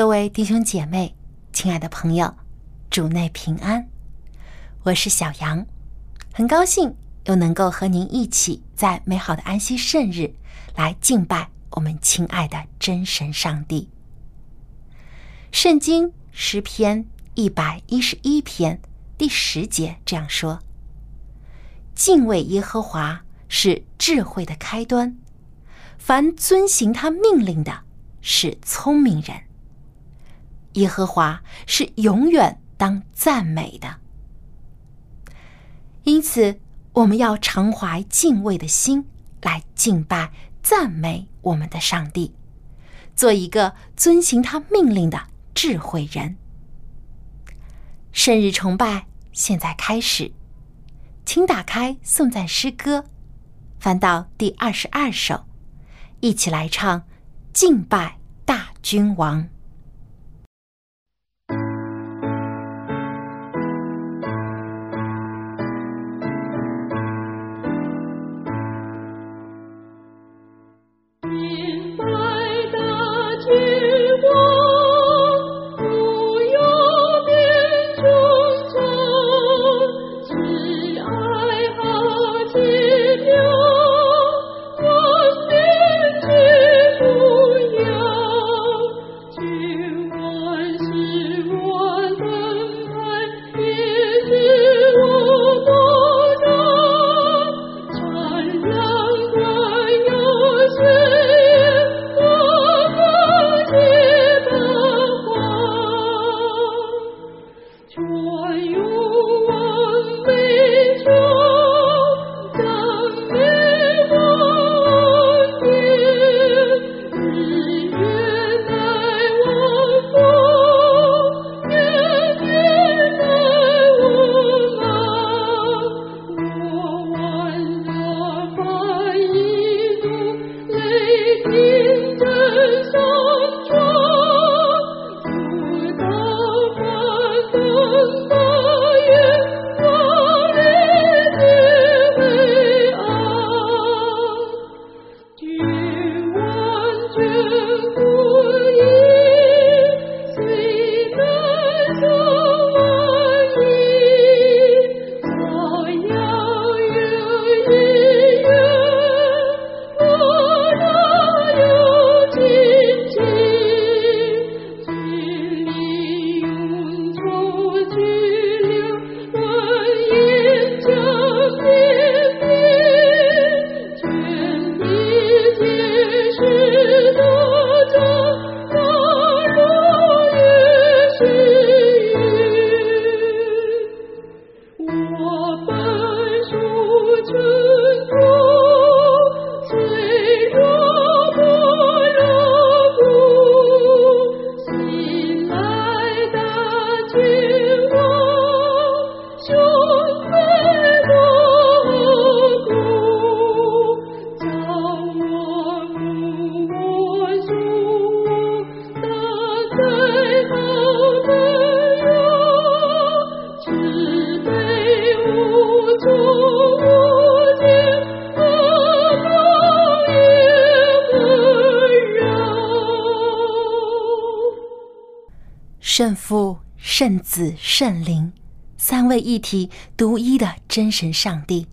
各位弟兄姐妹，亲爱的朋友，主内平安。我是小杨，很高兴又能够和您一起在美好的安息圣日来敬拜我们亲爱的真神上帝。圣经诗篇一百一十一篇第十节这样说：“敬畏耶和华是智慧的开端，凡遵行他命令的是聪明人。”耶和华是永远当赞美的，因此我们要常怀敬畏的心来敬拜、赞美我们的上帝，做一个遵行他命令的智慧人。生日崇拜现在开始，请打开颂赞诗歌，翻到第二十二首，一起来唱敬拜大君王。圣子、圣灵，三位一体、独一的真神上帝，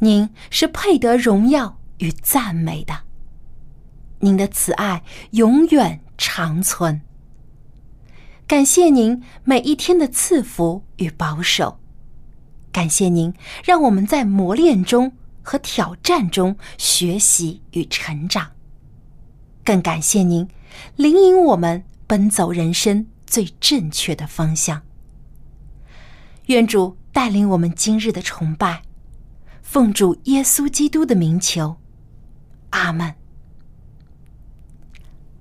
您是配得荣耀与赞美的。您的慈爱永远长存。感谢您每一天的赐福与保守，感谢您让我们在磨练中和挑战中学习与成长，更感谢您领引我们奔走人生。最正确的方向。愿主带领我们今日的崇拜，奉主耶稣基督的名求，阿门。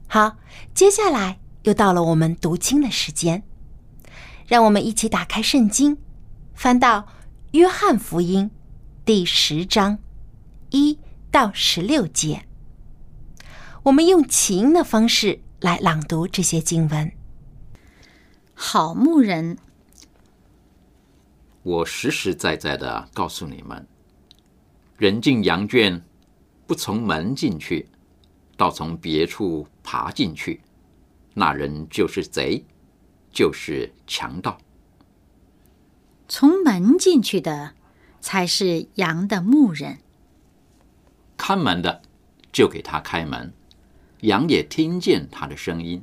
好，接下来又到了我们读经的时间，让我们一起打开圣经，翻到《约翰福音》第十章一到十六节。我们用起音的方式来朗读这些经文。好牧人，我实实在在的告诉你们，人进羊圈，不从门进去，倒从别处爬进去，那人就是贼，就是强盗。从门进去的才是羊的牧人。看门的就给他开门，羊也听见他的声音。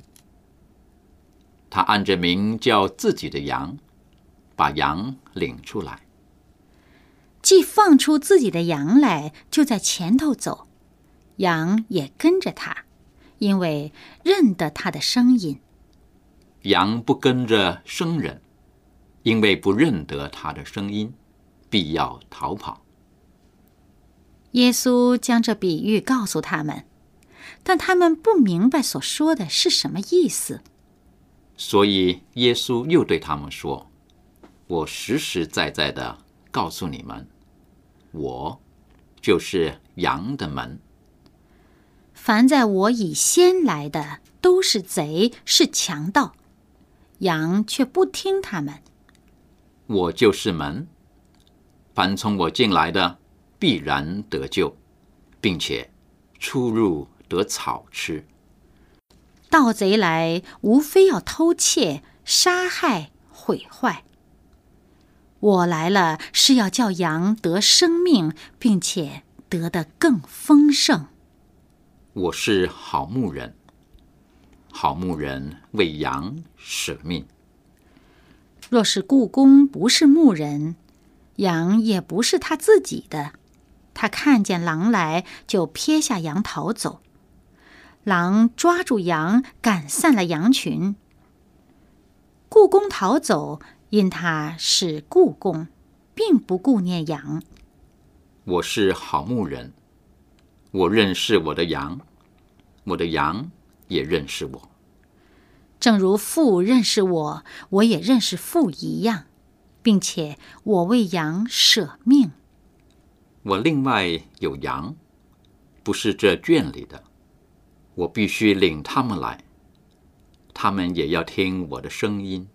他按着名叫自己的羊，把羊领出来。既放出自己的羊来，就在前头走，羊也跟着他，因为认得他的声音。羊不跟着生人，因为不认得他的声音，必要逃跑。耶稣将这比喻告诉他们，但他们不明白所说的是什么意思。所以耶稣又对他们说：“我实实在在的告诉你们，我就是羊的门。凡在我以先来的，都是贼，是强盗，羊却不听他们。我就是门，凡从我进来的，必然得救，并且出入得草吃。盗贼来，无非要偷窃、杀害、毁坏。我来了，是要叫羊得生命，并且得的更丰盛。我是好牧人，好牧人为羊舍命。若是故宫不是牧人，羊也不是他自己的，他看见狼来，就撇下羊逃走。狼抓住羊，赶散了羊群。故宫逃走，因他是故宫，并不顾念羊。我是好牧人，我认识我的羊，我的羊也认识我。正如父认识我，我也认识父一样，并且我为羊舍命。我另外有羊，不是这圈里的，我必须领他们来，他们也要听我的声音。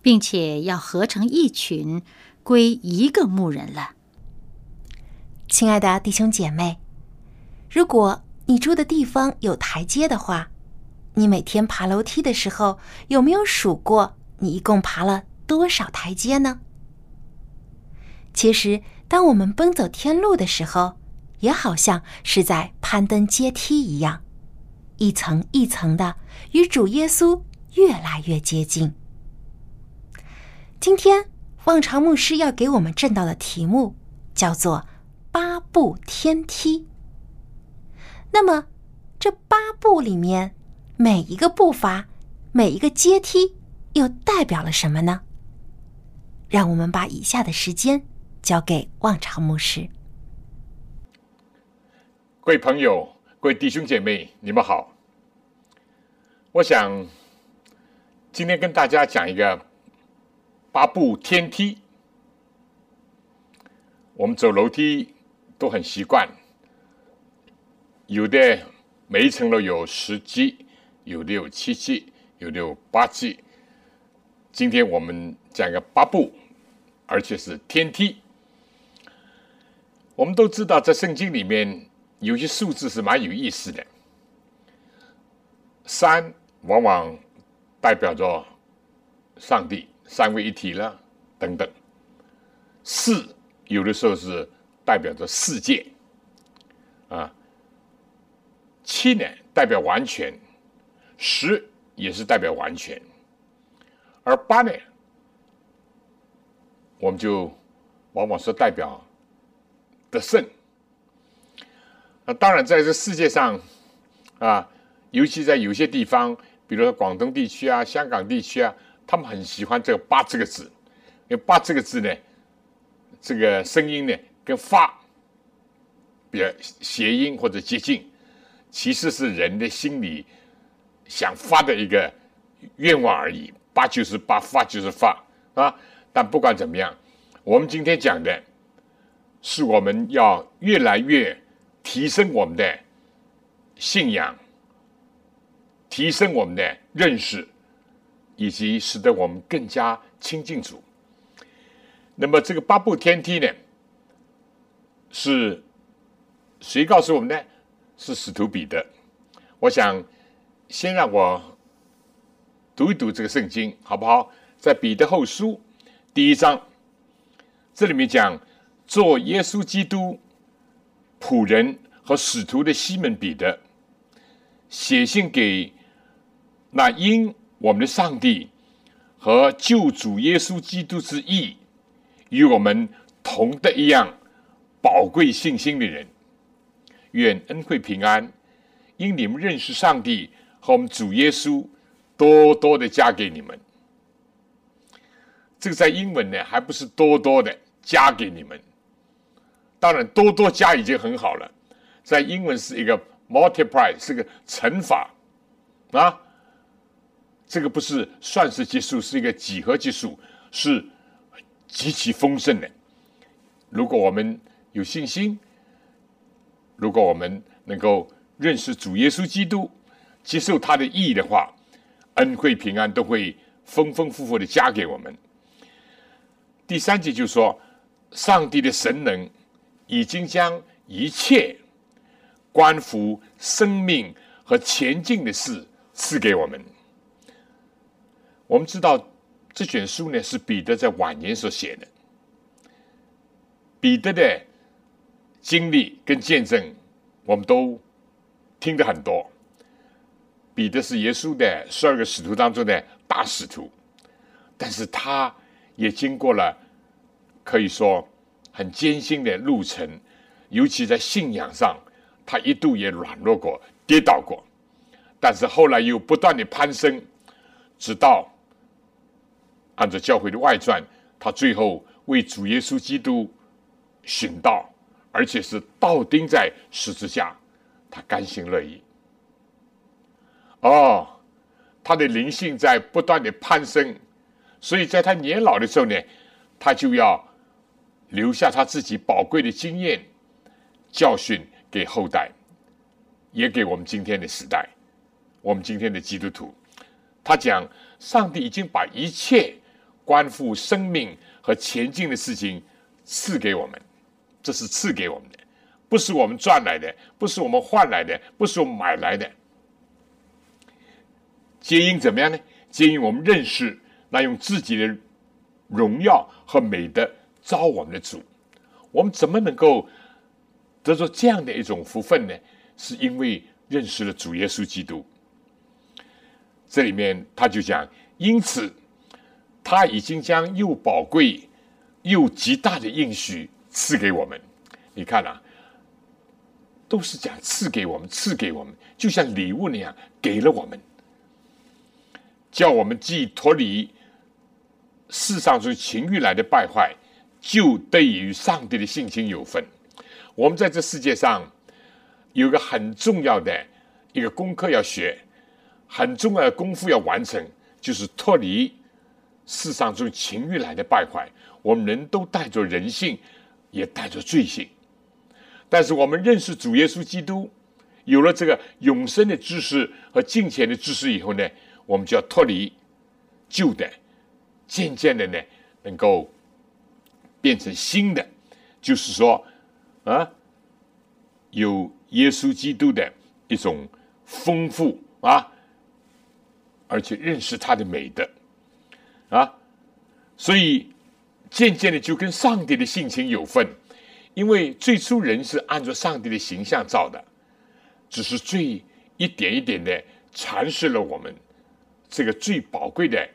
并且要合成一群，归一个牧人了。亲爱的弟兄姐妹，如果你住的地方有台阶的话，你每天爬楼梯的时候，有没有数过你一共爬了多少台阶呢？其实，当我们奔走天路的时候，也好像是在攀登阶梯一样，一层一层的与主耶稣越来越接近。今天，望潮牧师要给我们正道的题目叫做“八步天梯”。那么，这八步里面，每一个步伐、每一个阶梯，又代表了什么呢？让我们把以下的时间交给望潮牧师。各位朋友、各位弟兄姐妹，你们好。我想今天跟大家讲一个。八步天梯，我们走楼梯都很习惯。有的每一层楼有十级，有的有七级，有的有八级。今天我们讲个八步，而且是天梯。我们都知道，在圣经里面有些数字是蛮有意思的。三往往代表着上帝。三位一体了，等等。四有的时候是代表着世界，啊。七呢代表完全，十也是代表完全，而八呢，我们就往往是代表得胜。那当然，在这世界上啊，尤其在有些地方，比如说广东地区啊、香港地区啊。他们很喜欢这个“八”这个字，因为“八”这个字呢，这个声音呢跟“发”比较谐音或者接近，其实是人的心里想发的一个愿望而已。八就是八，发就是发啊！但不管怎么样，我们今天讲的是我们要越来越提升我们的信仰，提升我们的认识，以及使得我们更加亲近主。那么这个八步天梯呢，是谁告诉我们呢？是使徒彼得。我想先让我读一读这个圣经，好不好？在彼得后书第一章，这里面讲做耶稣基督仆人和使徒的西门彼得，写信给那因我们的上帝和救主耶稣基督之意。与我们同的一样宝贵信心的人，愿恩惠平安，因你们认识上帝和我们主耶稣，多多的加给你们。这个在英文呢，还不是多多的加给你们。当然，多多加已经很好了。在英文是一个 multiply，是个乘法啊。这个不是算式级数，是一个几何级数，是。极其丰盛的。如果我们有信心，如果我们能够认识主耶稣基督，接受他的意义的话，恩惠平安都会丰丰富富的加给我们。第三节就说，上帝的神能已经将一切关乎生命和前进的事赐给我们。我们知道。这卷书呢是彼得在晚年所写的。彼得的经历跟见证，我们都听得很多。彼得是耶稣的十二个使徒当中的大使徒，但是他也经过了可以说很艰辛的路程，尤其在信仰上，他一度也软弱过、跌倒过，但是后来又不断的攀升，直到。按照教会的外传，他最后为主耶稣基督殉道，而且是倒钉在十字架，他甘心乐意。哦，他的灵性在不断的攀升，所以在他年老的时候呢，他就要留下他自己宝贵的经验教训给后代，也给我们今天的时代，我们今天的基督徒。他讲，上帝已经把一切。关乎生命和前进的事情赐给我们，这是赐给我们的，不是我们赚来的，不是我们换来的，不是我们买来的。皆因怎么样呢？皆因我们认识那用自己的荣耀和美德招我们的主。我们怎么能够得着这样的一种福分呢？是因为认识了主耶稣基督。这里面他就讲，因此。他已经将又宝贵又极大的应许赐给我们，你看啊，都是讲赐给我们，赐给我们，就像礼物那样给了我们，叫我们既脱离世上从情欲来的败坏，就对于上帝的信心有份。我们在这世界上有个很重要的一个功课要学，很重要的功夫要完成，就是脱离。世上从情欲来的败坏，我们人都带着人性，也带着罪性。但是我们认识主耶稣基督，有了这个永生的知识和金钱的知识以后呢，我们就要脱离旧的，渐渐的呢，能够变成新的。就是说，啊，有耶稣基督的一种丰富啊，而且认识他的美德。啊，所以渐渐的就跟上帝的性情有份，因为最初人是按照上帝的形象造的，只是最一点一点的阐释了我们这个最宝贵的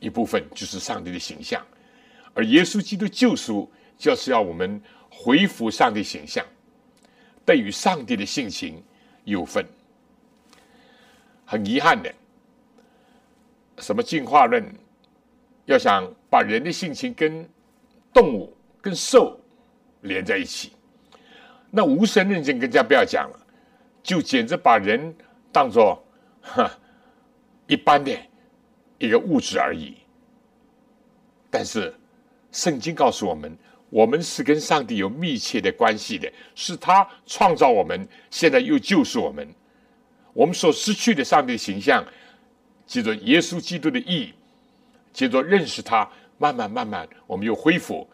一部分，就是上帝的形象。而耶稣基督救赎，就是要我们恢复上帝形象，对与上帝的性情有份。很遗憾的。什么进化论？要想把人的性情跟动物、跟兽连在一起，那无神论者更加不要讲了，就简直把人当做哈一般的一个物质而已。但是圣经告诉我们，我们是跟上帝有密切的关系的，是他创造我们，现在又救赎我们。我们所失去的上帝的形象，记着耶稣基督的义，借着认识他，慢慢慢慢，我们又恢复，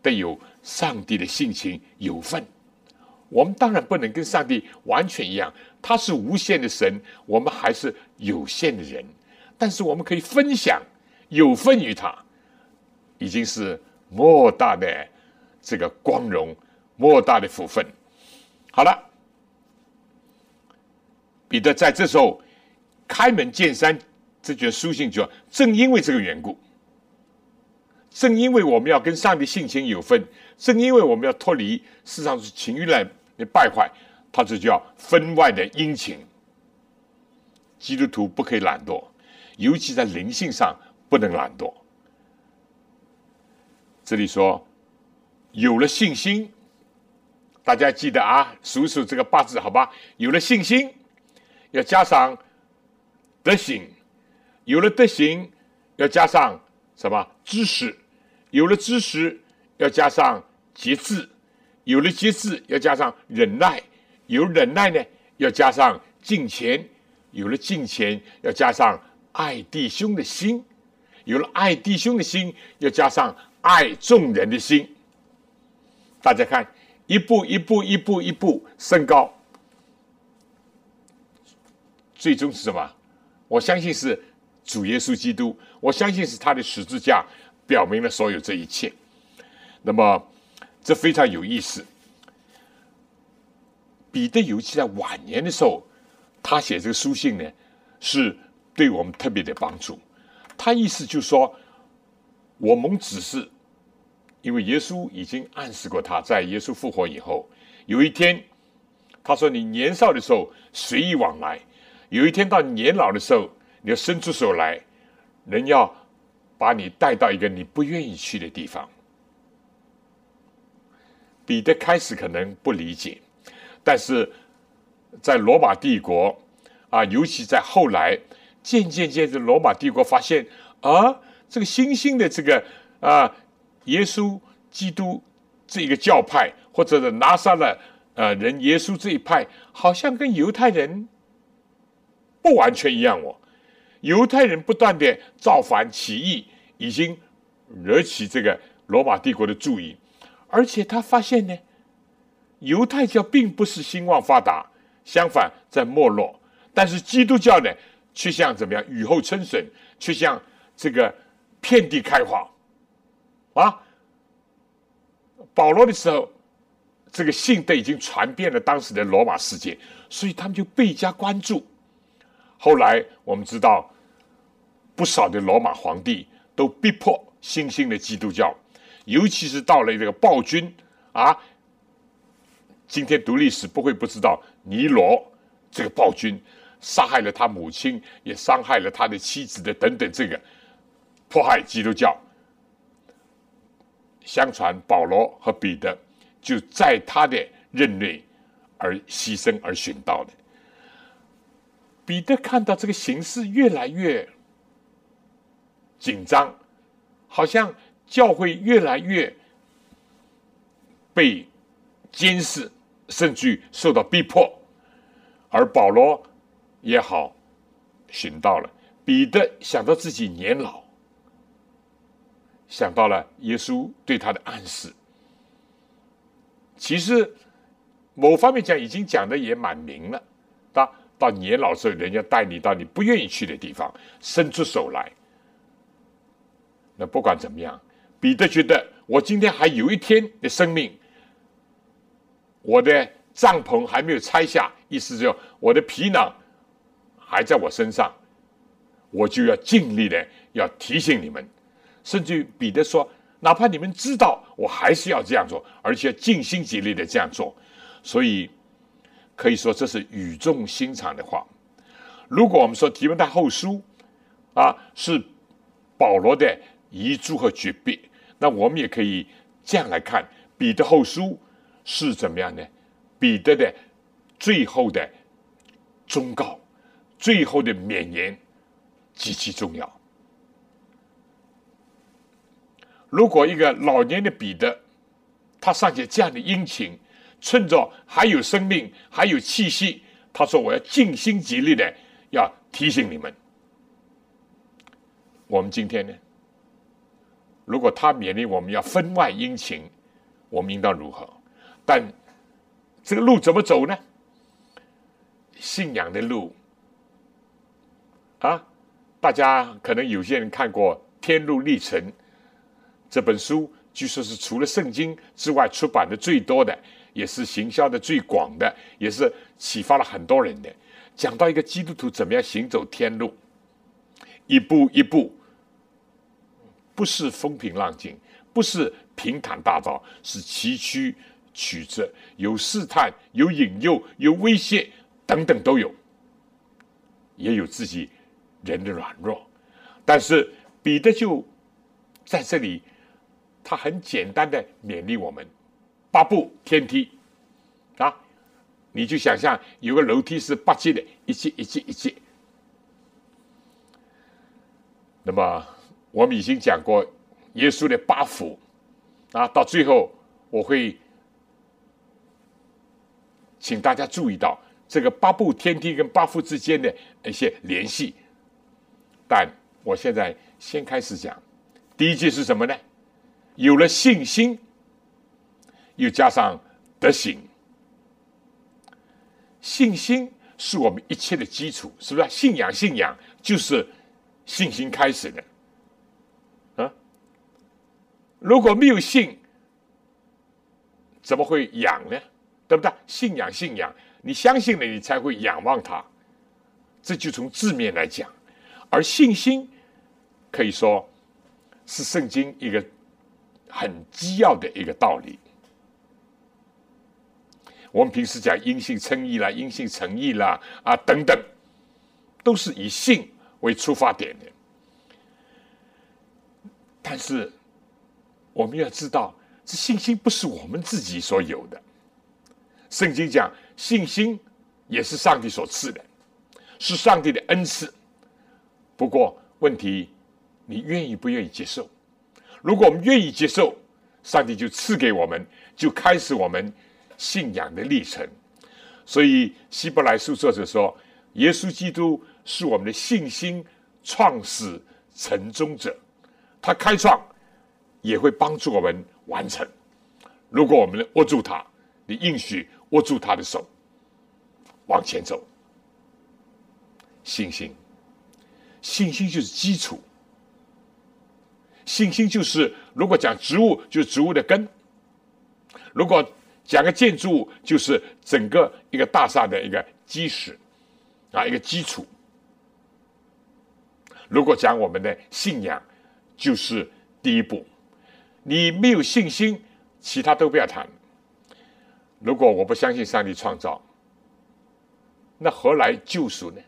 得有上帝的性情有份。我们当然不能跟上帝完全一样，他是无限的神，我们还是有限的人。但是我们可以分享，有份于他，已经是莫大的这个光荣，莫大的福分。好了。彼得在这时候开门见山，这卷书信就正因为这个缘故，正因为我们要跟上帝性情有分，正因为我们要脱离世上是情欲来的败坏，他这叫分外的殷勤。基督徒不可以懒惰，尤其在灵性上不能懒惰。这里说有了信心，大家记得啊，数数这个八字好吧？有了信心。要加上德行，有了德行，要加上什么知识？有了知识，要加上节制；有了节制，要加上忍耐；有忍耐呢，要加上敬虔；有了敬虔，要加上爱弟兄的心；有了爱弟兄的心，要加上爱众人的心。大家看，一步一步，一步一步升高。最终是什么？我相信是主耶稣基督，我相信是他的十字架表明了所有这一切。那么，这非常有意思。彼得尤其在晚年的时候，他写这个书信呢，是对我们特别的帮助。他意思就是说，我们只是因为耶稣已经暗示过他，在耶稣复活以后，有一天，他说：“你年少的时候随意往来。”有一天到年老的时候，你要伸出手来，人要把你带到一个你不愿意去的地方。彼得开始可能不理解，但是在罗马帝国啊，尤其在后来，渐渐渐的，罗马帝国发现啊，这个新兴的这个啊，耶稣基督这一个教派，或者是拿撒勒呃人耶稣这一派，好像跟犹太人。不完全一样哦，犹太人不断的造反起义，已经惹起这个罗马帝国的注意，而且他发现呢，犹太教并不是兴旺发达，相反在没落，但是基督教呢，却像怎么样雨后春笋，却像这个遍地开花，啊，保罗的时候，这个信都已经传遍了当时的罗马世界，所以他们就倍加关注。后来我们知道，不少的罗马皇帝都逼迫新兴的基督教，尤其是到了这个暴君啊。今天读历史不会不知道，尼罗这个暴君杀害了他母亲，也伤害了他的妻子的等等，这个迫害基督教。相传保罗和彼得就在他的任内而牺牲而殉道的。彼得看到这个形势越来越紧张，好像教会越来越被监视，甚至于受到逼迫，而保罗也好寻到了。彼得想到自己年老，想到了耶稣对他的暗示。其实某方面讲，已经讲的也蛮明了，到。到年老时候，人家带你到你不愿意去的地方，伸出手来。那不管怎么样，彼得觉得我今天还有一天的生命，我的帐篷还没有拆下，意思就我的皮囊还在我身上，我就要尽力的要提醒你们。甚至于彼得说，哪怕你们知道，我还是要这样做，而且尽心竭力的这样做。所以。可以说这是语重心长的话。如果我们说提摩太后书啊是保罗的遗嘱和诀别，那我们也可以这样来看：彼得后书是怎么样呢？彼得的最后的忠告，最后的勉言极其重要。如果一个老年的彼得，他尚且这样的殷勤，趁着还有生命、还有气息，他说：“我要尽心竭力的要提醒你们。”我们今天呢？如果他勉励我们要分外殷勤，我们应当如何？但这个路怎么走呢？信仰的路啊，大家可能有些人看过《天路历程》这本书，据说是除了圣经之外出版的最多的，也是行销的最广的，也是启发了很多人的。讲到一个基督徒怎么样行走天路，一步一步。不是风平浪静，不是平坦大道，是崎岖曲折，有试探，有引诱，有威胁，等等都有，也有自己人的软弱。但是彼得就在这里，他很简单的勉励我们：八步天梯啊，你就想象有个楼梯是八阶的，一阶一阶一阶，那么。我们已经讲过耶稣的八福啊，到最后我会请大家注意到这个八步天梯跟八福之间的一些联系。但我现在先开始讲，第一句是什么呢？有了信心，又加上德行，信心是我们一切的基础，是不是？信仰，信仰就是信心开始的啊。如果没有信，怎么会仰呢？对不对？信仰，信仰，你相信了，你才会仰望他。这就从字面来讲，而信心可以说是圣经一个很基要的一个道理。我们平时讲因信称义啦，因信诚义啦，啊等等，都是以信为出发点的。但是。我们要知道，这信心不是我们自己所有的。圣经讲，信心也是上帝所赐的，是上帝的恩赐。不过，问题你愿意不愿意接受？如果我们愿意接受，上帝就赐给我们，就开始我们信仰的历程。所以，希伯来书作者说，耶稣基督是我们的信心创始成终者，他开创。也会帮助我们完成。如果我们握住他，你应许握住他的手，往前走。信心，信心就是基础。信心就是，如果讲植物，就是植物的根；如果讲个建筑物，就是整个一个大厦的一个基石啊，一个基础。如果讲我们的信仰，就是第一步。你没有信心，其他都不要谈。如果我不相信上帝创造，那何来救赎呢？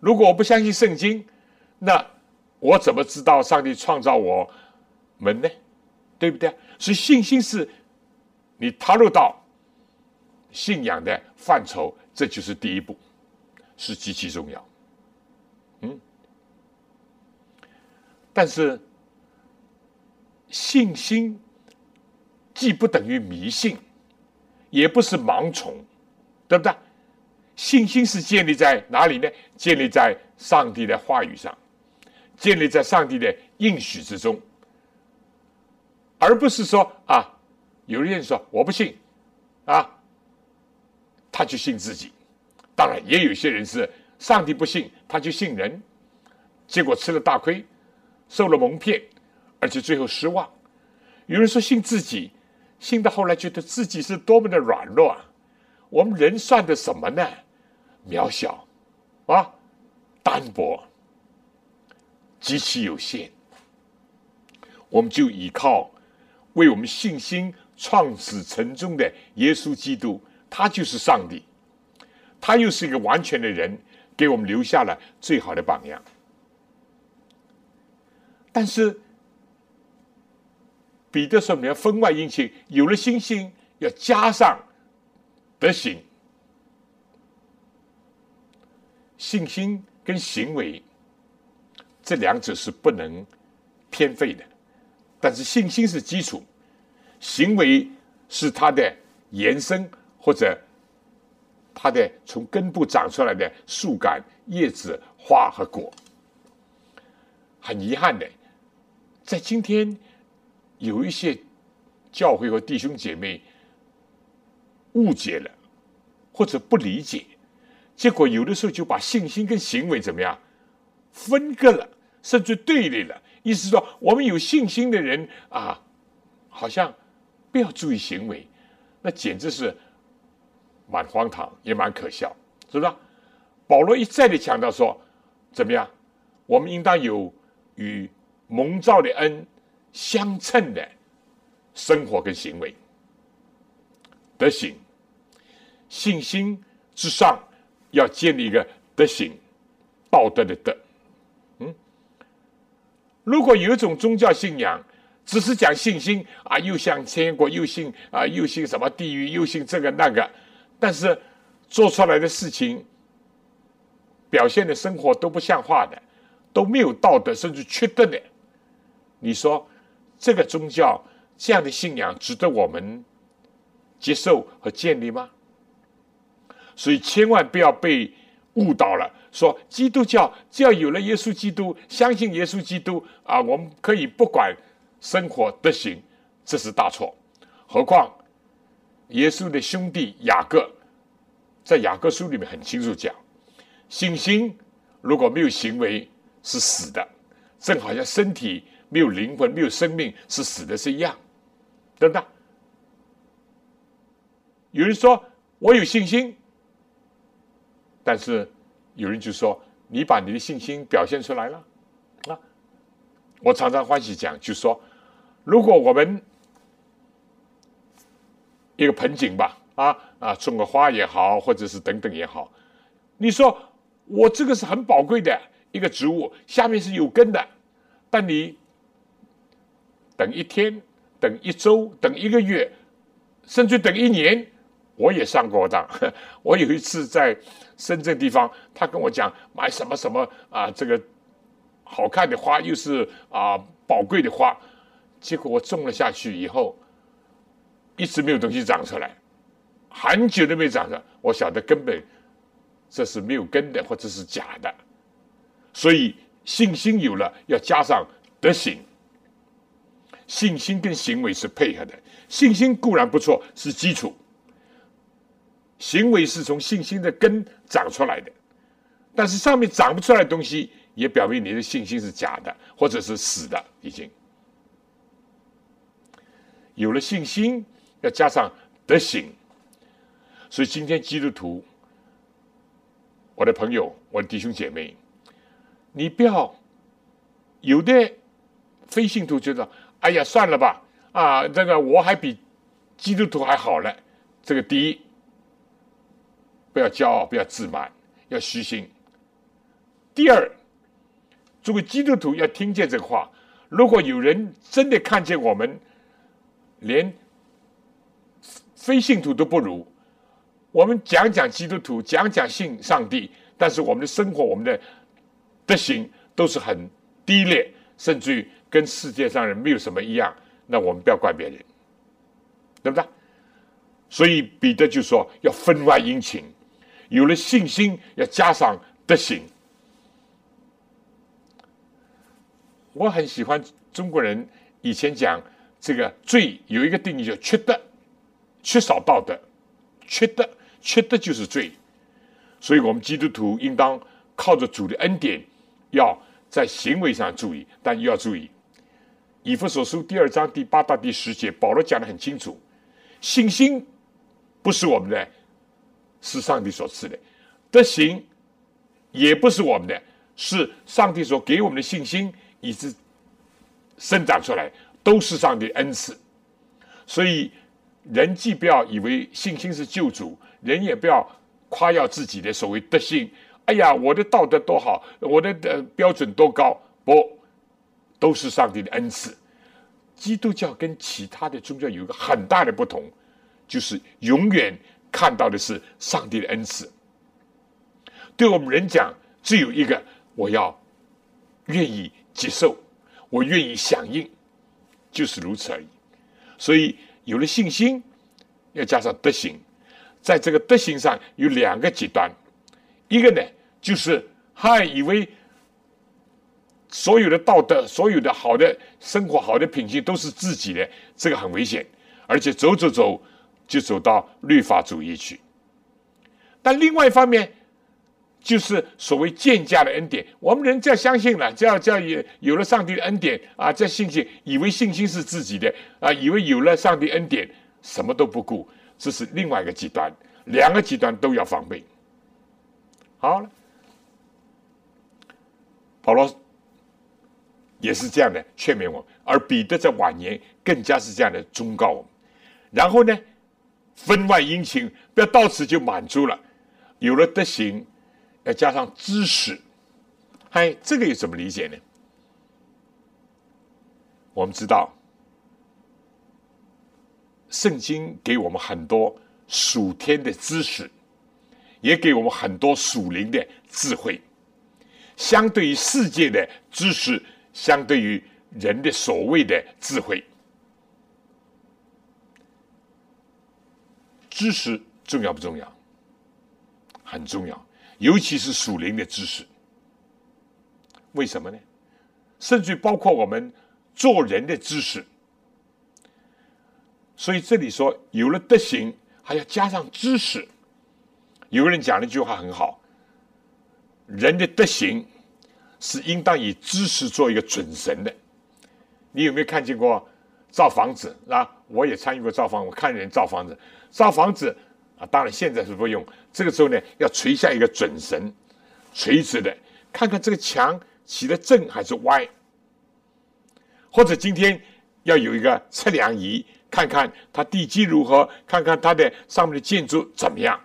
如果我不相信圣经，那我怎么知道上帝创造我们呢？对不对？所以信心是你踏入到信仰的范畴，这就是第一步，是极其重要。嗯，但是。信心既不等于迷信，也不是盲从，对不对？信心是建立在哪里呢？建立在上帝的话语上，建立在上帝的应许之中，而不是说啊，有人说我不信啊，他就信自己。当然，也有些人是上帝不信，他就信人，结果吃了大亏，受了蒙骗。而且最后失望，有人说信自己，信到后来觉得自己是多么的软弱啊！我们人算的什么呢？渺小啊，单薄，极其有限。我们就依靠为我们信心创始成终的耶稣基督，他就是上帝，他又是一个完全的人，给我们留下了最好的榜样。但是。彼得说：“你要分外殷勤，有了信心，要加上德行，信心跟行为这两者是不能偏废的。但是信心是基础，行为是它的延伸，或者它的从根部长出来的树干、叶子、花和果。很遗憾的，在今天有一些教会和弟兄姐妹误解了，或者不理解，结果有的时候就把信心跟行为怎么样分割了，甚至对立了。意思说，我们有信心的人啊，好像不要注意行为，那简直是蛮荒唐，也蛮可笑，是不是？保罗一再的强调说，怎么样？我们应当有与蒙召的恩相称的生活跟行为，德行，信心之上要建立一个德行，道德的德。如果有一种宗教信仰，只是讲信心啊，又像天国，又信啊，又信什么地狱，又信这个那个，但是做出来的事情、表现的生活都不像话的，都没有道德，甚至缺德的，你说这个宗教这样的信仰值得我们接受和建立吗？所以千万不要被误导了。说基督教只要有了耶稣基督，相信耶稣基督啊，我们可以不管生活德行，这是大错。何况耶稣的兄弟雅各，在雅各书里面很清楚讲，信心如果没有行为是死的，正好像身体没有灵魂、没有生命是死的是一样，对不对？有人说我有信心，但是。有人就说：“你把你的信心表现出来了，啊！”我常常欢喜讲，就说：“如果我们一个盆景吧，啊啊，种个花也好，或者是等等也好，你说我这个是很宝贵的一个植物，下面是有根的，但你等一天，等一周，等一个月，甚至等一年。”我也上过当。我有一次在深圳地方，他跟我讲买什么什么啊，这个好看的花又是啊宝贵的花，结果我种了下去以后，一直没有东西长出来，很久都没长出来。我晓得根本这是没有根的，或者是假的。所以信心有了，要加上德行。信心跟行为是配合的，信心固然不错，是基础。行为是从信心的根长出来的，但是上面长不出来的东西，也表明你的信心是假的，或者是死的。已经有了信心，要加上德行。所以今天基督徒，我的朋友，我的弟兄姐妹，你不要有的非信徒觉得，哎呀，算了吧，啊，这个我还比基督徒还好了。这个第一。不要骄傲，不要自满，要虚心。第二，作为基督徒要听见这个话。如果有人真的看见我们连非信徒都不如，我们讲讲基督徒，讲讲信上帝，但是我们的生活、我们的德行都是很低劣，甚至于跟世界上人没有什么一样，那我们不要怪别人，对不对？所以彼得就说要分外殷勤。有了信心，要加上德行。我很喜欢中国人以前讲这个罪有一个定义叫缺德，缺少道德，缺德，缺德就是罪。所以我们基督徒应当靠着主的恩典，要在行为上注意，但又要注意。以弗所书第二章第八到第十节，保罗讲的很清楚，信心不是我们的。是上帝所赐的德行，也不是我们的，是上帝所给我们的信心，以致生长出来，都是上帝恩赐。所以，人既不要以为信心是救主，人也不要夸耀自己的所谓德行。哎呀，我的道德多好，我的的标准多高？不，都是上帝的恩赐。基督教跟其他的宗教有一个很大的不同。就是永远看到的是上帝的恩赐。对我们人讲，只有一个，我要愿意接受，我愿意响应，就是如此而已。所以有了信心，要加上德行，在这个德行上有两个极端，一个呢就是还以为所有的道德、所有的好的生活、好的品性都是自己的，这个很危险，而且走走走就走到律法主义去。但另外一方面，就是所谓渐加的恩典，我们人只要相信了，只要只要有了上帝的恩典啊，这信心以为信心是自己的啊，以为有了上帝恩典什么都不顾，这是另外一个极端，两个极端都要防备。好了，保罗也是这样的劝勉我，而彼得在晚年更加是这样的忠告我们。然后呢，分外殷勤，不要到此就满足了，有了德行。要加上知识，嗨，这个又怎么理解呢？我们知道，圣经给我们很多属天的知识，也给我们很多属灵的智慧。相对于世界的知识，相对于人的所谓的智慧，知识重要不重要？很重要。尤其是属灵的知识，为什么呢？甚至包括我们做人的知识。所以这里说，有了德行，还要加上知识。有人讲了一句话很好：人的德行是应当以知识做一个准绳的。你有没有看见过造房子啊？我也参与过造房，我看人造房子，造房子。啊，当然现在是不用。这个时候呢，要垂下一个准绳，垂直的，看看这个墙起的正还是歪。或者今天要有一个测量仪，看看它地基如何，看看它的上面的建筑怎么样。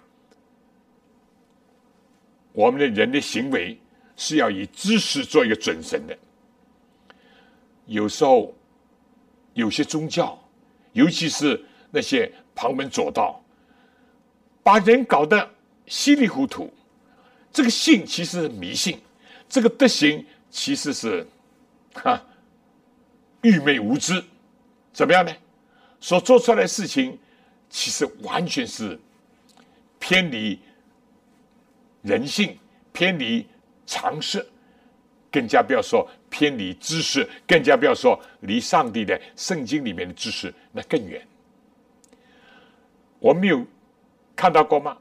我们的人的行为是要以知识做一个准绳的。有时候有些宗教，尤其是那些旁门左道。把人搞得稀里糊涂，这个信其实是迷信，这个德行其实是哈愚昧无知，怎么样呢？所做出来的事情其实完全是偏离人性、偏离常识，更加不要说偏离知识，更加不要说离上帝的圣经里面的知识那更远。我没有。看到过吗？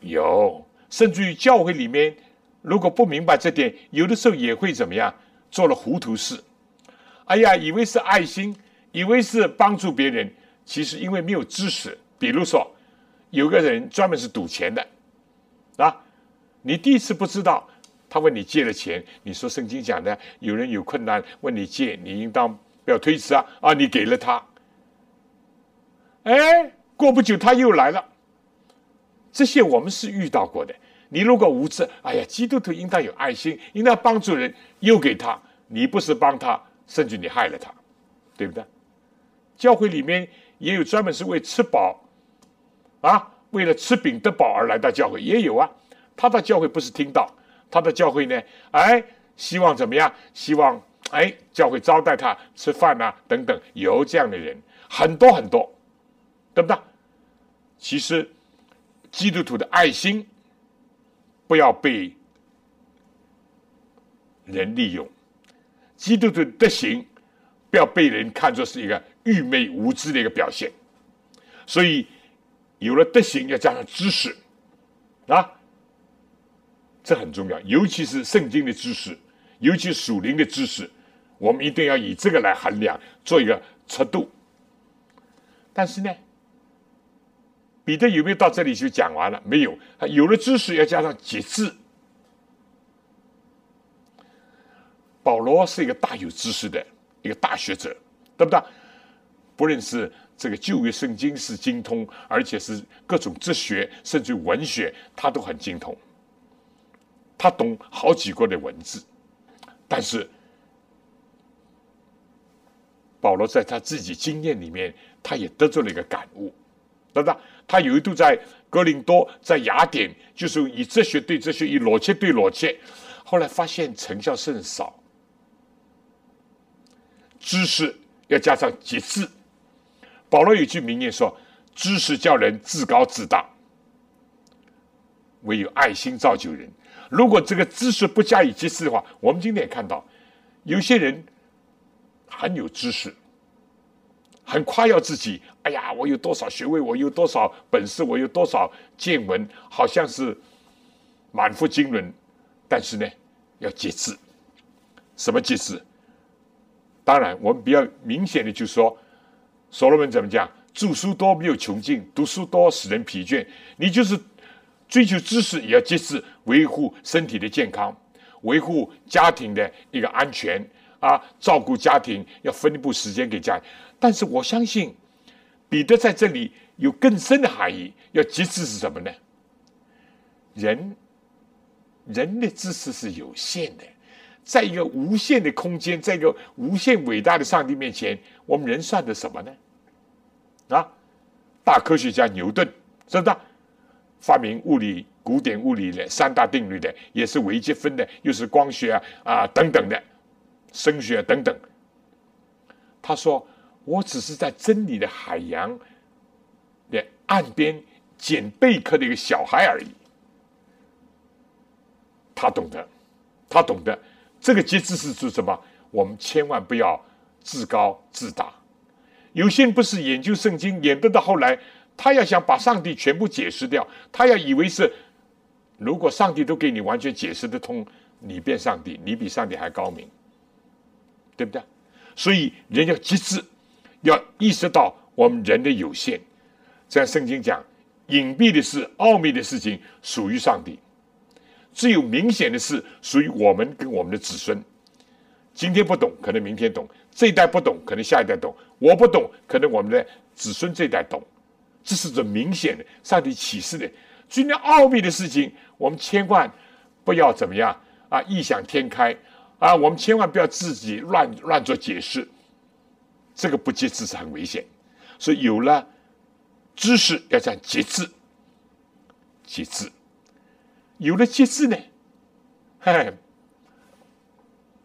有，甚至于教会里面，如果不明白这点，有的时候也会怎么样，做了糊涂事。哎呀，以为是爱心，以为是帮助别人，其实因为没有知识。比如说，有个人专门是赌钱的，啊，你第一次不知道，他问你借了钱，你说圣经讲的，有人有困难问你借，你应当不要推辞啊，啊，你给了他，哎，过不久他又来了。这些我们是遇到过的。你如果无知，哎呀，基督徒应当有爱心，应当帮助人，又给他，你不是帮他，甚至你害了他，对不对？教会里面也有专门是为吃饱，啊，为了吃饼得饱而来到教会，也有啊。他到教会不是听到，他的教会呢，哎，希望怎么样？希望哎，教会招待他吃饭啊，等等，有这样的人很多很多，对不对？其实。基督徒的爱心不要被人利用，基督徒的德行不要被人看作是一个愚昧无知的一个表现。所以，有了德行，要加上知识啊，这很重要。尤其是圣经的知识，尤其属灵的知识，我们一定要以这个来衡量，做一个尺度。但是呢？彼得有没有到这里就讲完了？没有，有了知识，要加上节制。保罗是一个大有知识的一个大学者，对不对？不论是这个旧约圣经是精通，而且是各种哲学甚至文学，他都很精通。他懂好几国的文字，但是保罗在他自己经验里面，他也得出了一个感悟。对不对？他有一度在哥林多，在雅典，就是以哲学对哲学，以逻辑对逻辑，后来发现成效甚少。知识要加上节制。保罗有句名言说：“知识叫人自高自大，唯有爱心造就人。”如果这个知识不加以节制的话，我们今天也看到，有些人很有知识，很夸耀自己。哎呀，我有多少学位，我有多少本事，我有多少见闻，好像是满腹经纶。但是呢，要节制。什么节制？当然，我们比较明显的就是说，所罗门怎么讲？著书多没有穷尽，读书多使人疲倦。你就是追求知识，也要节制，维护身体的健康，维护家庭的一个安全啊，照顾家庭要分一部时间给家。但是我相信，彼得在这里有更深的含义。要节制是什么呢？人人的知识是有限的。在一个无限的空间，在一个无限伟大的上帝面前，我们人算的什么呢？啊，大科学家牛顿，是不是？发明物理、古典物理的三大定律的，也是微积分的，又是光学啊啊等等的，声学等等。他说：“我只是在真理的海洋的岸边捡贝壳的一个小孩而已。”他懂得，他懂得。这个节制是指什么？我们千万不要自高自大。有些人不是研究圣经，研究到后来，他要想把上帝全部解释掉，他要以为是，如果上帝都给你完全解释得通，你变上帝，你比上帝还高明，对不对？所以人要极致，要意识到我们人的有限。在圣经讲，隐蔽的事、奥秘的事情属于上帝。只有明显的事属于我们跟我们的子孙。今天不懂，可能明天懂；这一代不懂，可能下一代懂。我不懂，可能我们的子孙这一代懂。这是种明显的上帝启示的。至于奥秘的事情，我们千万不要怎么样啊？异想天开啊！我们千万不要自己乱乱做解释。这个不节制是很危险。所以有了知识，要讲节制，节制。有了节制呢，嘿，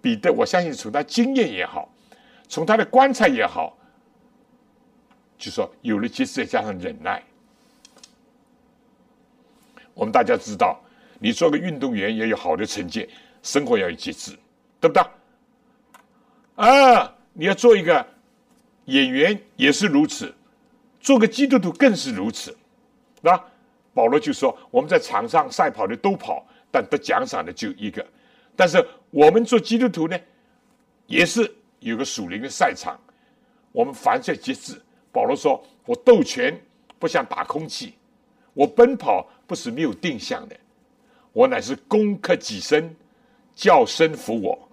彼得，我相信从他经验也好，从他的观察也好，就说有了节制再加上忍耐。我们大家知道，你做个运动员也有好的成绩，生活要有节制，对不对？啊，你要做一个演员也是如此，做个基督徒更是如此，那。保罗就说：“我们在场上赛跑的都跑，但得奖赏的就一个。但是我们做基督徒呢，也是有个属灵的赛场。我们凡事节制。保罗说：‘我斗拳不像打空气，我奔跑不是没有定向的，我乃是攻克己身，叫身服我。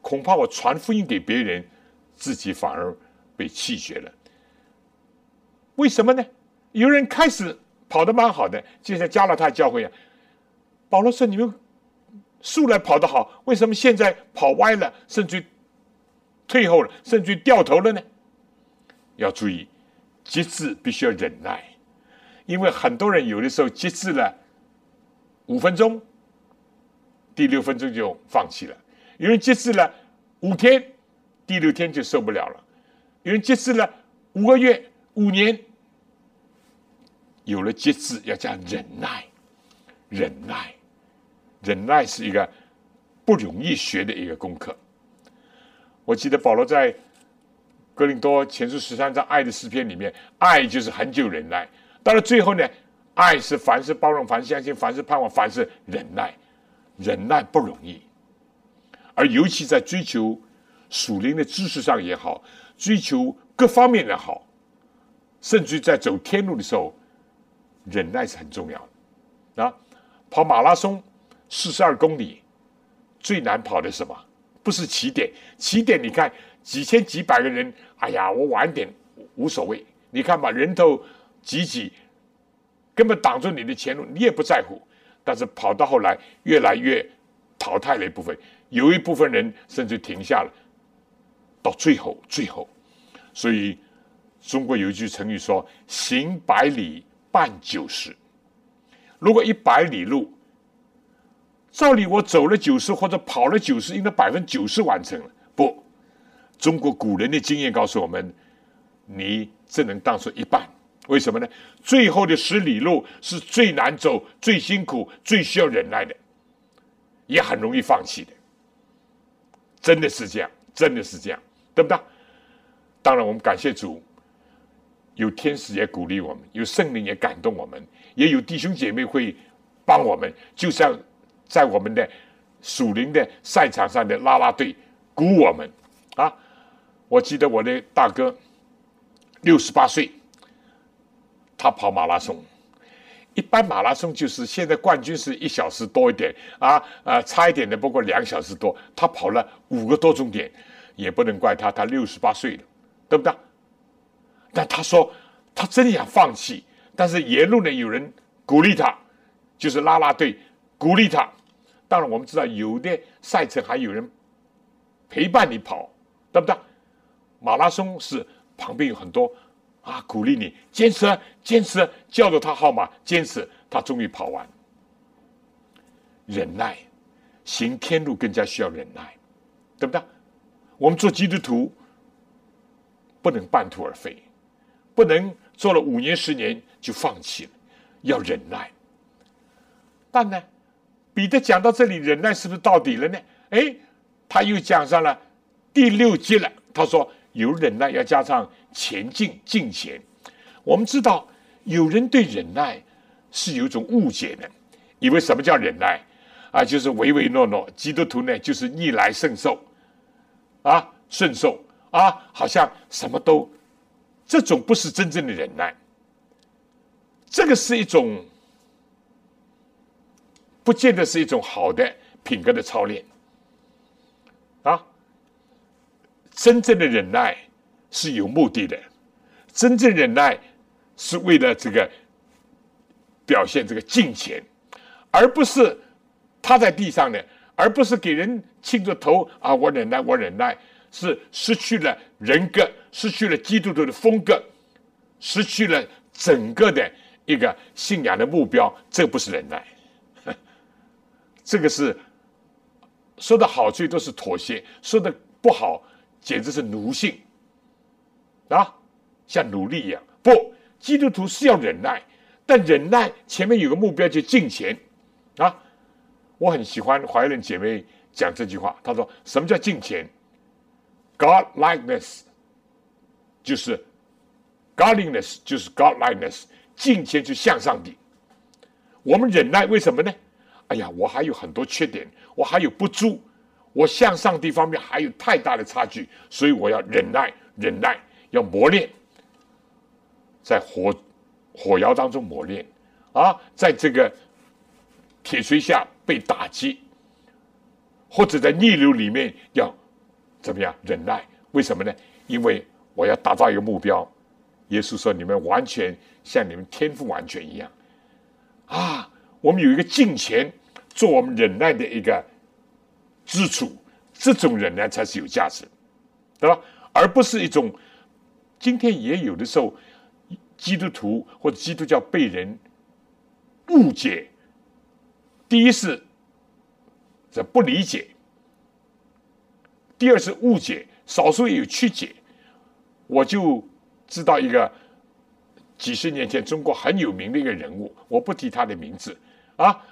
恐怕我传福音给别人，自己反而被弃绝了。为什么呢？有人开始。”跑得蛮好的，就像加勒泰教会啊。保罗说：“你们素来跑得好，为什么现在跑歪了，甚至退后了，甚至掉头了呢？”要注意，节制必须要忍耐，因为很多人有的时候节制了五分钟，第六分钟就放弃了；有人节制了五天，第六天就受不了了；有人节制了五个月、五年。有了节制，要讲忍耐，忍耐，忍耐是一个不容易学的一个功课。我记得保罗在哥林多前书十三章爱的诗篇里面，爱就是很久忍耐。到了最后呢，爱是凡事包容，凡事相信，凡事盼望，凡事忍耐。忍耐不容易，而尤其在追求属灵的知识上也好，追求各方面的好，甚至在走天路的时候。忍耐是很重要的啊！跑马拉松四十二公里，最难跑的什么？不是起点，起点你看几千几百个人，哎呀，我晚点无所谓。你看吧，人头挤挤，根本挡住你的前路，你也不在乎。但是跑到后来，越来越淘汰了一部分，有一部分人甚至停下了。到最后，最后，所以中国有一句成语说：“行百里半九十。”如果一百里路，照理我走了九十或者跑了九十，应该百分之九十完成了。不，中国古人的经验告诉我们，你只能当做一半。为什么呢？最后的十里路是最难走、最辛苦、最需要忍耐的，也很容易放弃的。真的是这样，真的是这样，对不对？当然，我们感谢主，有天使也鼓励我们，有圣灵也感动我们，也有弟兄姐妹会帮我们，就像在我们的属灵的赛场上的啦啦队鼓舞我们啊！我记得我的大哥六十八岁。他跑马拉松，一般马拉松就是现在冠军是一小时多一点啊，呃，差一点的不过两小时多。他跑了五个多钟点，也不能怪他，他六十八岁了，对不对？但他说他真想放弃，但是沿路呢有人鼓励他，就是拉拉队鼓励他。当然我们知道有的赛程还有人陪伴你跑，对不对？马拉松是旁边有很多。啊！鼓励你坚持，坚持，叫着他号码，坚持，他终于跑完。忍耐，行天路更加需要忍耐，对不对？我们做基督徒不能半途而废，不能做了五年、十年就放弃了，要忍耐。但呢，彼得讲到这里，忍耐是不是到底了呢？哎，他又讲上了第六节了。他说。有忍耐，要加上前进、进前。我们知道，有人对忍耐是有一种误解的，以为什么叫忍耐啊？就是唯唯诺诺。基督徒呢，就是逆来顺受啊，顺受啊，好像什么都。这种不是真正的忍耐，这个是一种，不见得是一种好的品格的操练啊。真正的忍耐是有目的的，真正忍耐是为了这个表现这个敬虔，而不是趴在地上的，而不是给人亲着头啊！我忍耐，我忍耐，是失去了人格，失去了基督徒的风格，失去了整个的一个信仰的目标。这不是忍耐，这个是说的好处都是妥协，说的不好。简直是奴性啊，像奴隶一样。不，基督徒是要忍耐，但忍耐前面有个目标，就进钱啊。我很喜欢怀仁姐妹讲这句话，她说：“什么叫进钱？God likeness 就是 Godliness，就是 God likeness，进钱就向上帝。我们忍耐为什么呢？哎呀，我还有很多缺点，我还有不足。”我向上帝方面还有太大的差距，所以我要忍耐，忍耐，要磨练，在火火窑当中磨练啊，在这个铁锤下被打击，或者在逆流里面要怎么样忍耐？为什么呢？因为我要达到一个目标。耶稣说：“你们完全像你们天赋完全一样啊！”我们有一个敬虔，做我们忍耐的一个。基础，这种人呢才是有价值，对吧？而不是一种今天也有的时候，基督徒或者基督教被人误解。第一是这不理解，第二是误解，少数也有曲解。我就知道一个几十年前中国很有名的一个人物，我不提他的名字啊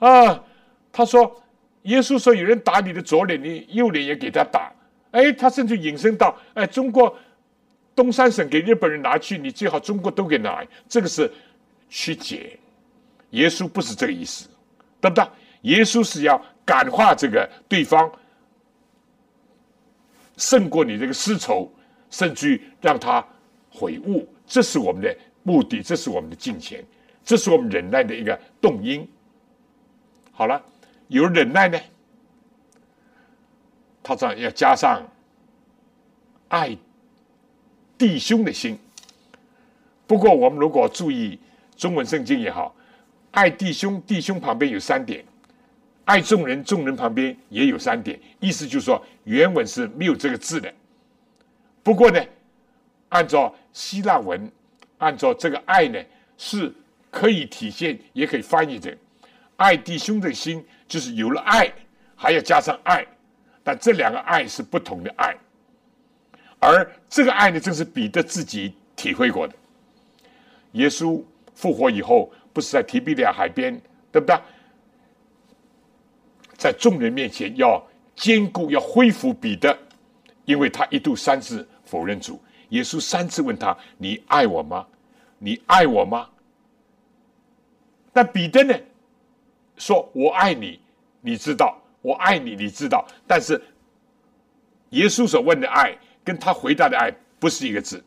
啊，他说。耶稣说：“有人打你的左脸，你右脸也给他打。”哎，他甚至引申到：“哎，中国东三省给日本人拿去，你最好中国都给拿。”这个是曲解。耶稣不是这个意思，对不对？耶稣是要感化这个对方，胜过你这个私仇，甚至于让他悔悟。这是我们的目的，这是我们的金钱，这是我们忍耐的一个动因。好了。有忍耐呢，他这要加上爱弟兄的心。不过，我们如果注意中文圣经也好，爱弟兄，弟兄旁边有三点；爱众人，众人旁边也有三点。意思就是说，原文是没有这个字的。不过呢，按照希腊文，按照这个爱呢，是可以体现，也可以翻译的。爱弟兄的心，就是有了爱，还要加上爱，但这两个爱是不同的爱。而这个爱呢，正是彼得自己体会过的。耶稣复活以后，不是在提比利亚海边，对不对？在众人面前要兼顾、要恢复彼得，因为他一度三次否认主。耶稣三次问他：“你爱我吗？你爱我吗？”但彼得呢，说：“我爱你，你知道，我爱你，你知道。”但是耶稣所问的爱，跟他回答的爱不是一个字。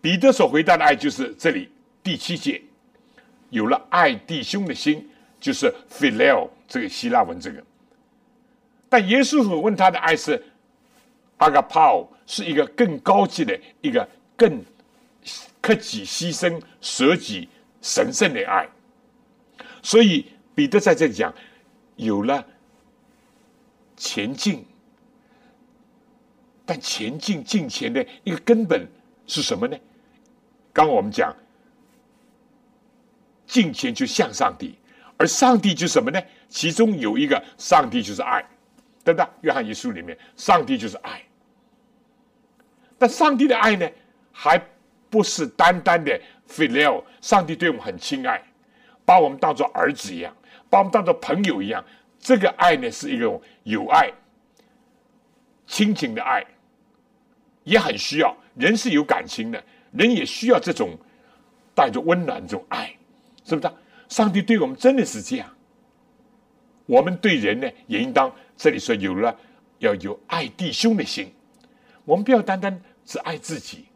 彼得所回答的爱就是这里第七节，有了爱弟兄的心，就是 phileo 这个希腊文这个。但耶稣所问他的爱是 agapao，是一个更高级的一个更克己牺牲、舍己、神圣的爱。所以彼得在这里讲，有了前进，但前进进前的一个根本是什么呢？刚我们讲，进前就向上帝，而上帝就什么呢？其中有一个上帝就是爱，对不对？约翰一书里面，上帝就是爱。但上帝的爱呢，还不是单单的 filial，上帝对我们很亲爱，把我们当做儿子一样，把我们当做朋友一样。这个爱呢，是一种有爱、亲情的爱，也很需要。人是有感情的。人也需要这种带着温暖这种爱，是不是？上帝对我们真的是这样。我们对人呢，也应当这里说有了要有爱弟兄的心。我们不要单单只爱自己，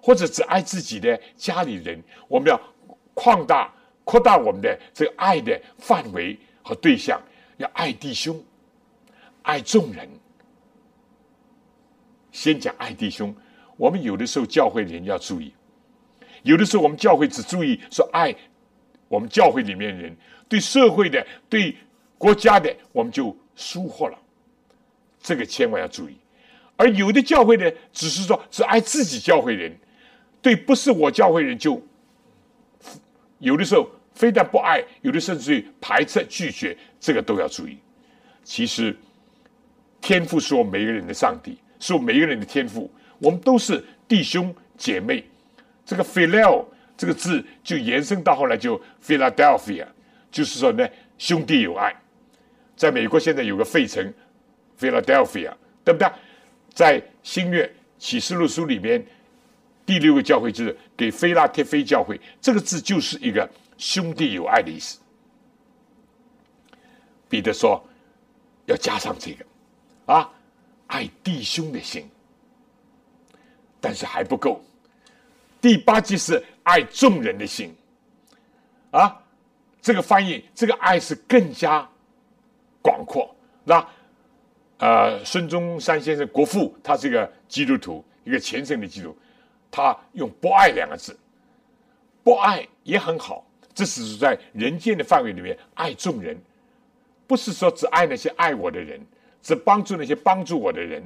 或者只爱自己的家里人。我们要扩大扩大我们的这个爱的范围和对象，要爱弟兄，爱众人。先讲爱弟兄。我们有的时候教会人要注意，有的时候我们教会只注意说爱我们教会里面人，对社会的、对国家的，我们就疏忽了。这个千万要注意。而有的教会呢，只是说只爱自己教会人，对不是我教会人就有的时候非但不爱，有的甚至于排斥拒绝，这个都要注意。其实天赋是我每个人的上帝，是我每个人的天赋。我们都是弟兄姐妹，这个 “phileo” 这个字就延伸到后来就 “Philadelphia”，就是说呢，兄弟有爱。在美国现在有个费城 “Philadelphia”，对不对？在新约启示录书里面，第六个教会就是给菲拉铁菲教会，这个字就是一个兄弟有爱的意思。彼得说要加上这个啊，爱弟兄的心。但是还不够。第八句是爱众人的心，啊，这个翻译，这个爱是更加广阔。那呃，孙中山先生国父，他是一个基督徒，一个虔诚的基督徒，他用“博爱”两个字，“博爱”也很好，这是在人间的范围里面爱众人，不是说只爱那些爱我的人，只帮助那些帮助我的人，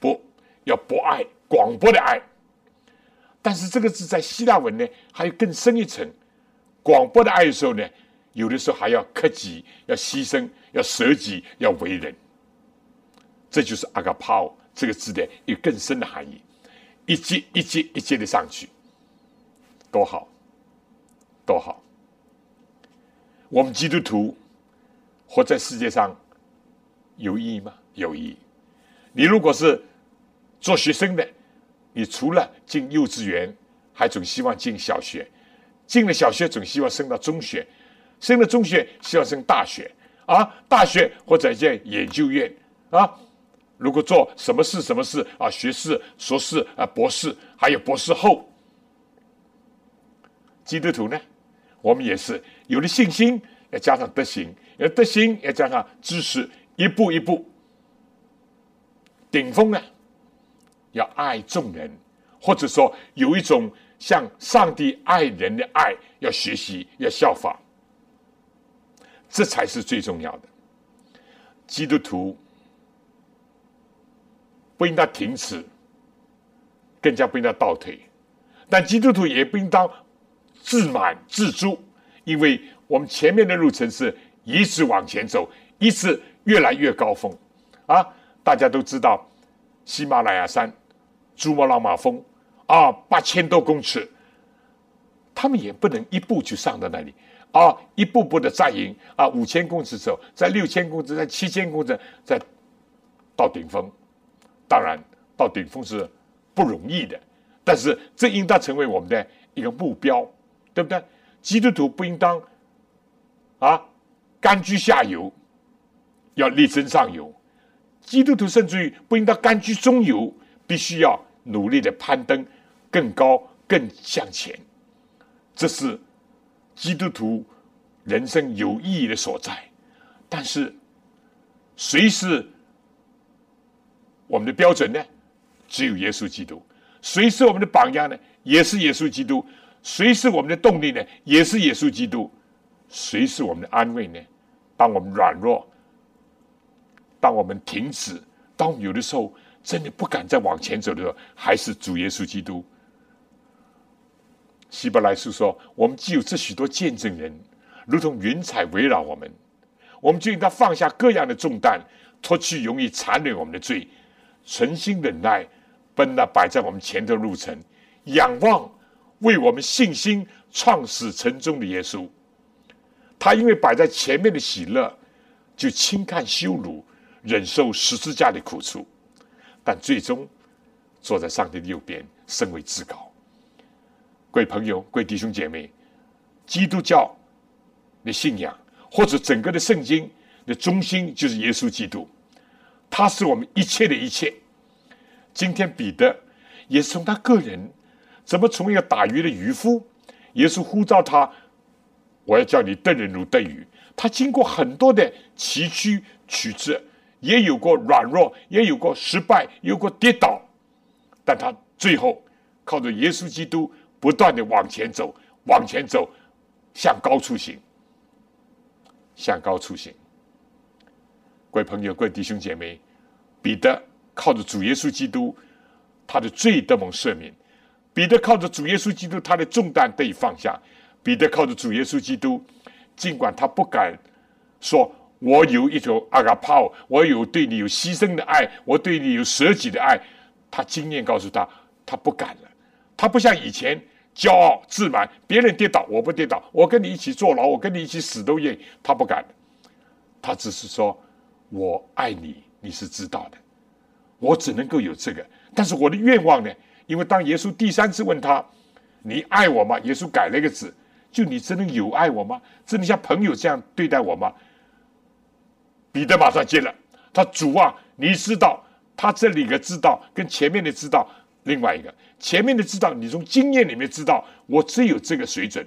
不要不爱。广博的爱，但是这个字在希腊文呢，还有更深一层。广博的爱的时候呢，有的时候还要克己，要牺牲，要舍己，要为人。这就是阿卡帕这个字的一个更深的含义。一阶一阶一阶的上去，多好，多好。我们基督徒活在世界上有意义吗？有意义。你如果是做学生的。你除了进幼稚园，还总希望进小学；进了小学，总希望升到中学；升了中学，希望升大学啊！大学或者在研究院啊！如果做什么事、什么事啊，学士、硕士啊，博士，还有博士后。基督徒呢，我们也是有了信心，要加上德行；要德行，要加上知识，一步一步。顶峰呢？要爱众人，或者说有一种像上帝爱人的爱，要学习，要效仿，这才是最重要的。基督徒不应该停止更加不应当倒退。但基督徒也不应当自满自足，因为我们前面的路程是一直往前走，一直越来越高峰。啊，大家都知道喜马拉雅山、珠穆朗玛峰啊，八千多公尺，他们也不能一步就上到那里啊，一步步的扎营啊，五千公尺走，在六千公尺，在七千公尺，在到顶峰。当然，到顶峰是不容易的，但是这应当成为我们的一个目标，对不对？基督徒不应当啊，甘居下游，要力争上游。基督徒甚至于不应当甘居中游，必须要努力的攀登更高、更向前。这是基督徒人生有意义的所在。但是，谁是我们的标准呢？只有耶稣基督。谁是我们的榜样呢？也是耶稣基督。谁是我们的动力呢？也是耶稣基督。谁是我们的安慰呢？当我们软弱。当我们停止，当我们有的时候真的不敢再往前走的时候，还是主耶稣基督。希伯来书说：“我们既有这许多见证人，如同云彩围绕我们，我们就应当放下各样的重担，脱去容易缠累我们的罪，存心忍耐，奔那摆在我们前头路程，仰望为我们信心创始成终的耶稣。他因为摆在前面的喜乐，就轻看羞辱。”忍受十字架的苦楚，但最终坐在上帝的右边，身为至高。各位朋友、各位弟兄姐妹，基督教的信仰或者整个的圣经的中心就是耶稣基督，他是我们一切的一切。今天彼得也是从他个人怎么从一个打鱼的渔夫，耶稣呼召他，我要叫你得人如得鱼。他经过很多的崎岖曲折。也有过软弱，也有过失败，有过跌倒，但他最后靠着耶稣基督不断的往前走，往前走，向高处行，向高处行。各位朋友，各位弟兄姐妹，彼得靠着主耶稣基督，他的罪得蒙赦免；彼得靠着主耶稣基督，他的重担得以放下；彼得靠着主耶稣基督，尽管他不敢说。我有一种阿嘎泡，我有对你有牺牲的爱，我对你有舍己的爱。他经验告诉他，他不敢了。他不像以前骄傲自满，别人跌倒我不跌倒，我跟你一起坐牢，我跟你一起死都愿意。他不敢，他只是说：“我爱你，你是知道的。我只能够有这个，但是我的愿望呢？因为当耶稣第三次问他：‘你爱我吗？’耶稣改了一个字，就你真的有爱我吗？真的像朋友这样对待我吗？”彼得马上接了，他主啊，你知道，他这里个知道跟前面的知道另外一个，前面的知道你从经验里面知道我只有这个水准，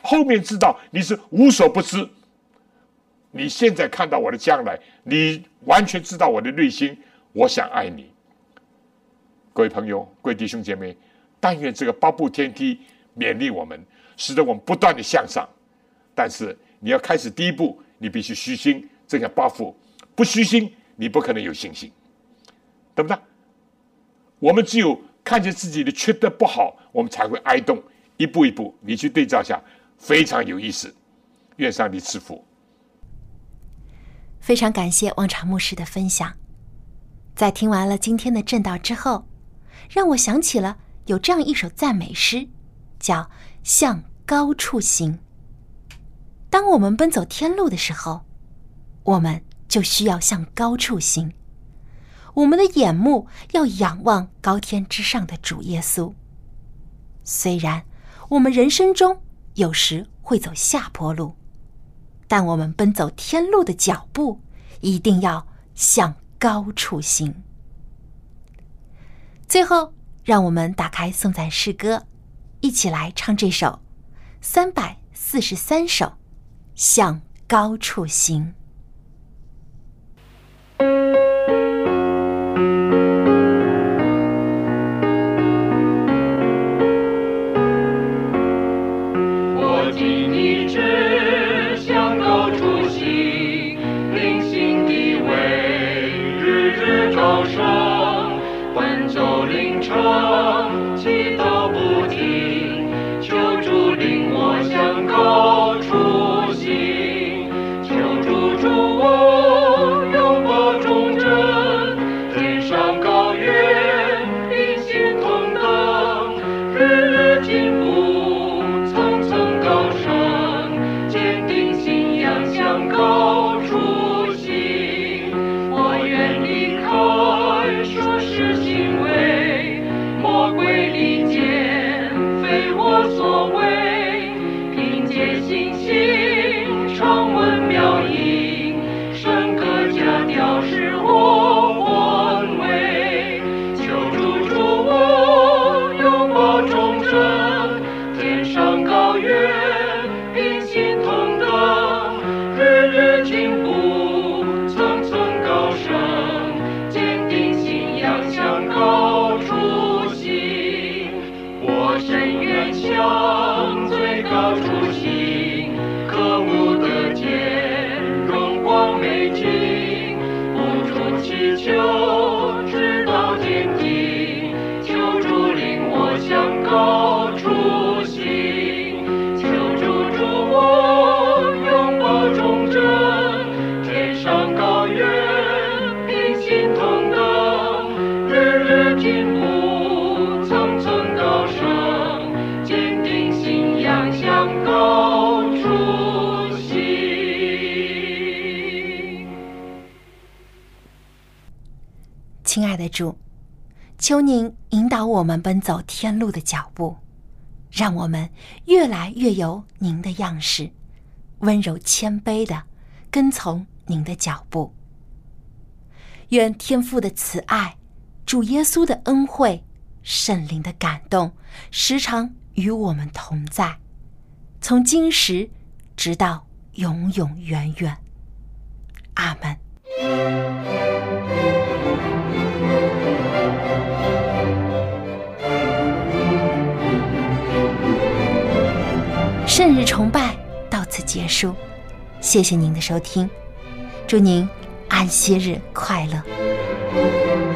后面知道你是无所不知，你现在看到我的将来，你完全知道我的内心，我想爱你。各位朋友，各位弟兄姐妹，但愿这个八步天梯勉励我们，使得我们不断的向上。但是你要开始第一步，你必须虚心。这个八步不虚心，你不可能有信心，对不对？我们只有看见自己的缺德不好，我们才会哀动。一步一步，你去对照下，非常有意思。愿上帝赐福。非常感谢王长牧师的分享。在听完了今天的正道之后，让我想起了有这样一首赞美诗，叫《向高处行》。当我们奔走天路的时候。我们就需要向高处行，我们的眼目要仰望高天之上的主耶稣。虽然我们人生中有时会走下坡路，但我们奔走天路的脚步一定要向高处行。最后，让我们打开颂赞诗歌，一起来唱这首三百四十三首《向高处行》。主，求您引导我们奔走天路的脚步，让我们越来越有您的样式，温柔谦卑的跟从您的脚步。愿天父的慈爱、主耶稣的恩惠、圣灵的感动，时常与我们同在，从今时直到永永远远。阿门。圣日崇拜到此结束，谢谢您的收听，祝您安息日快乐。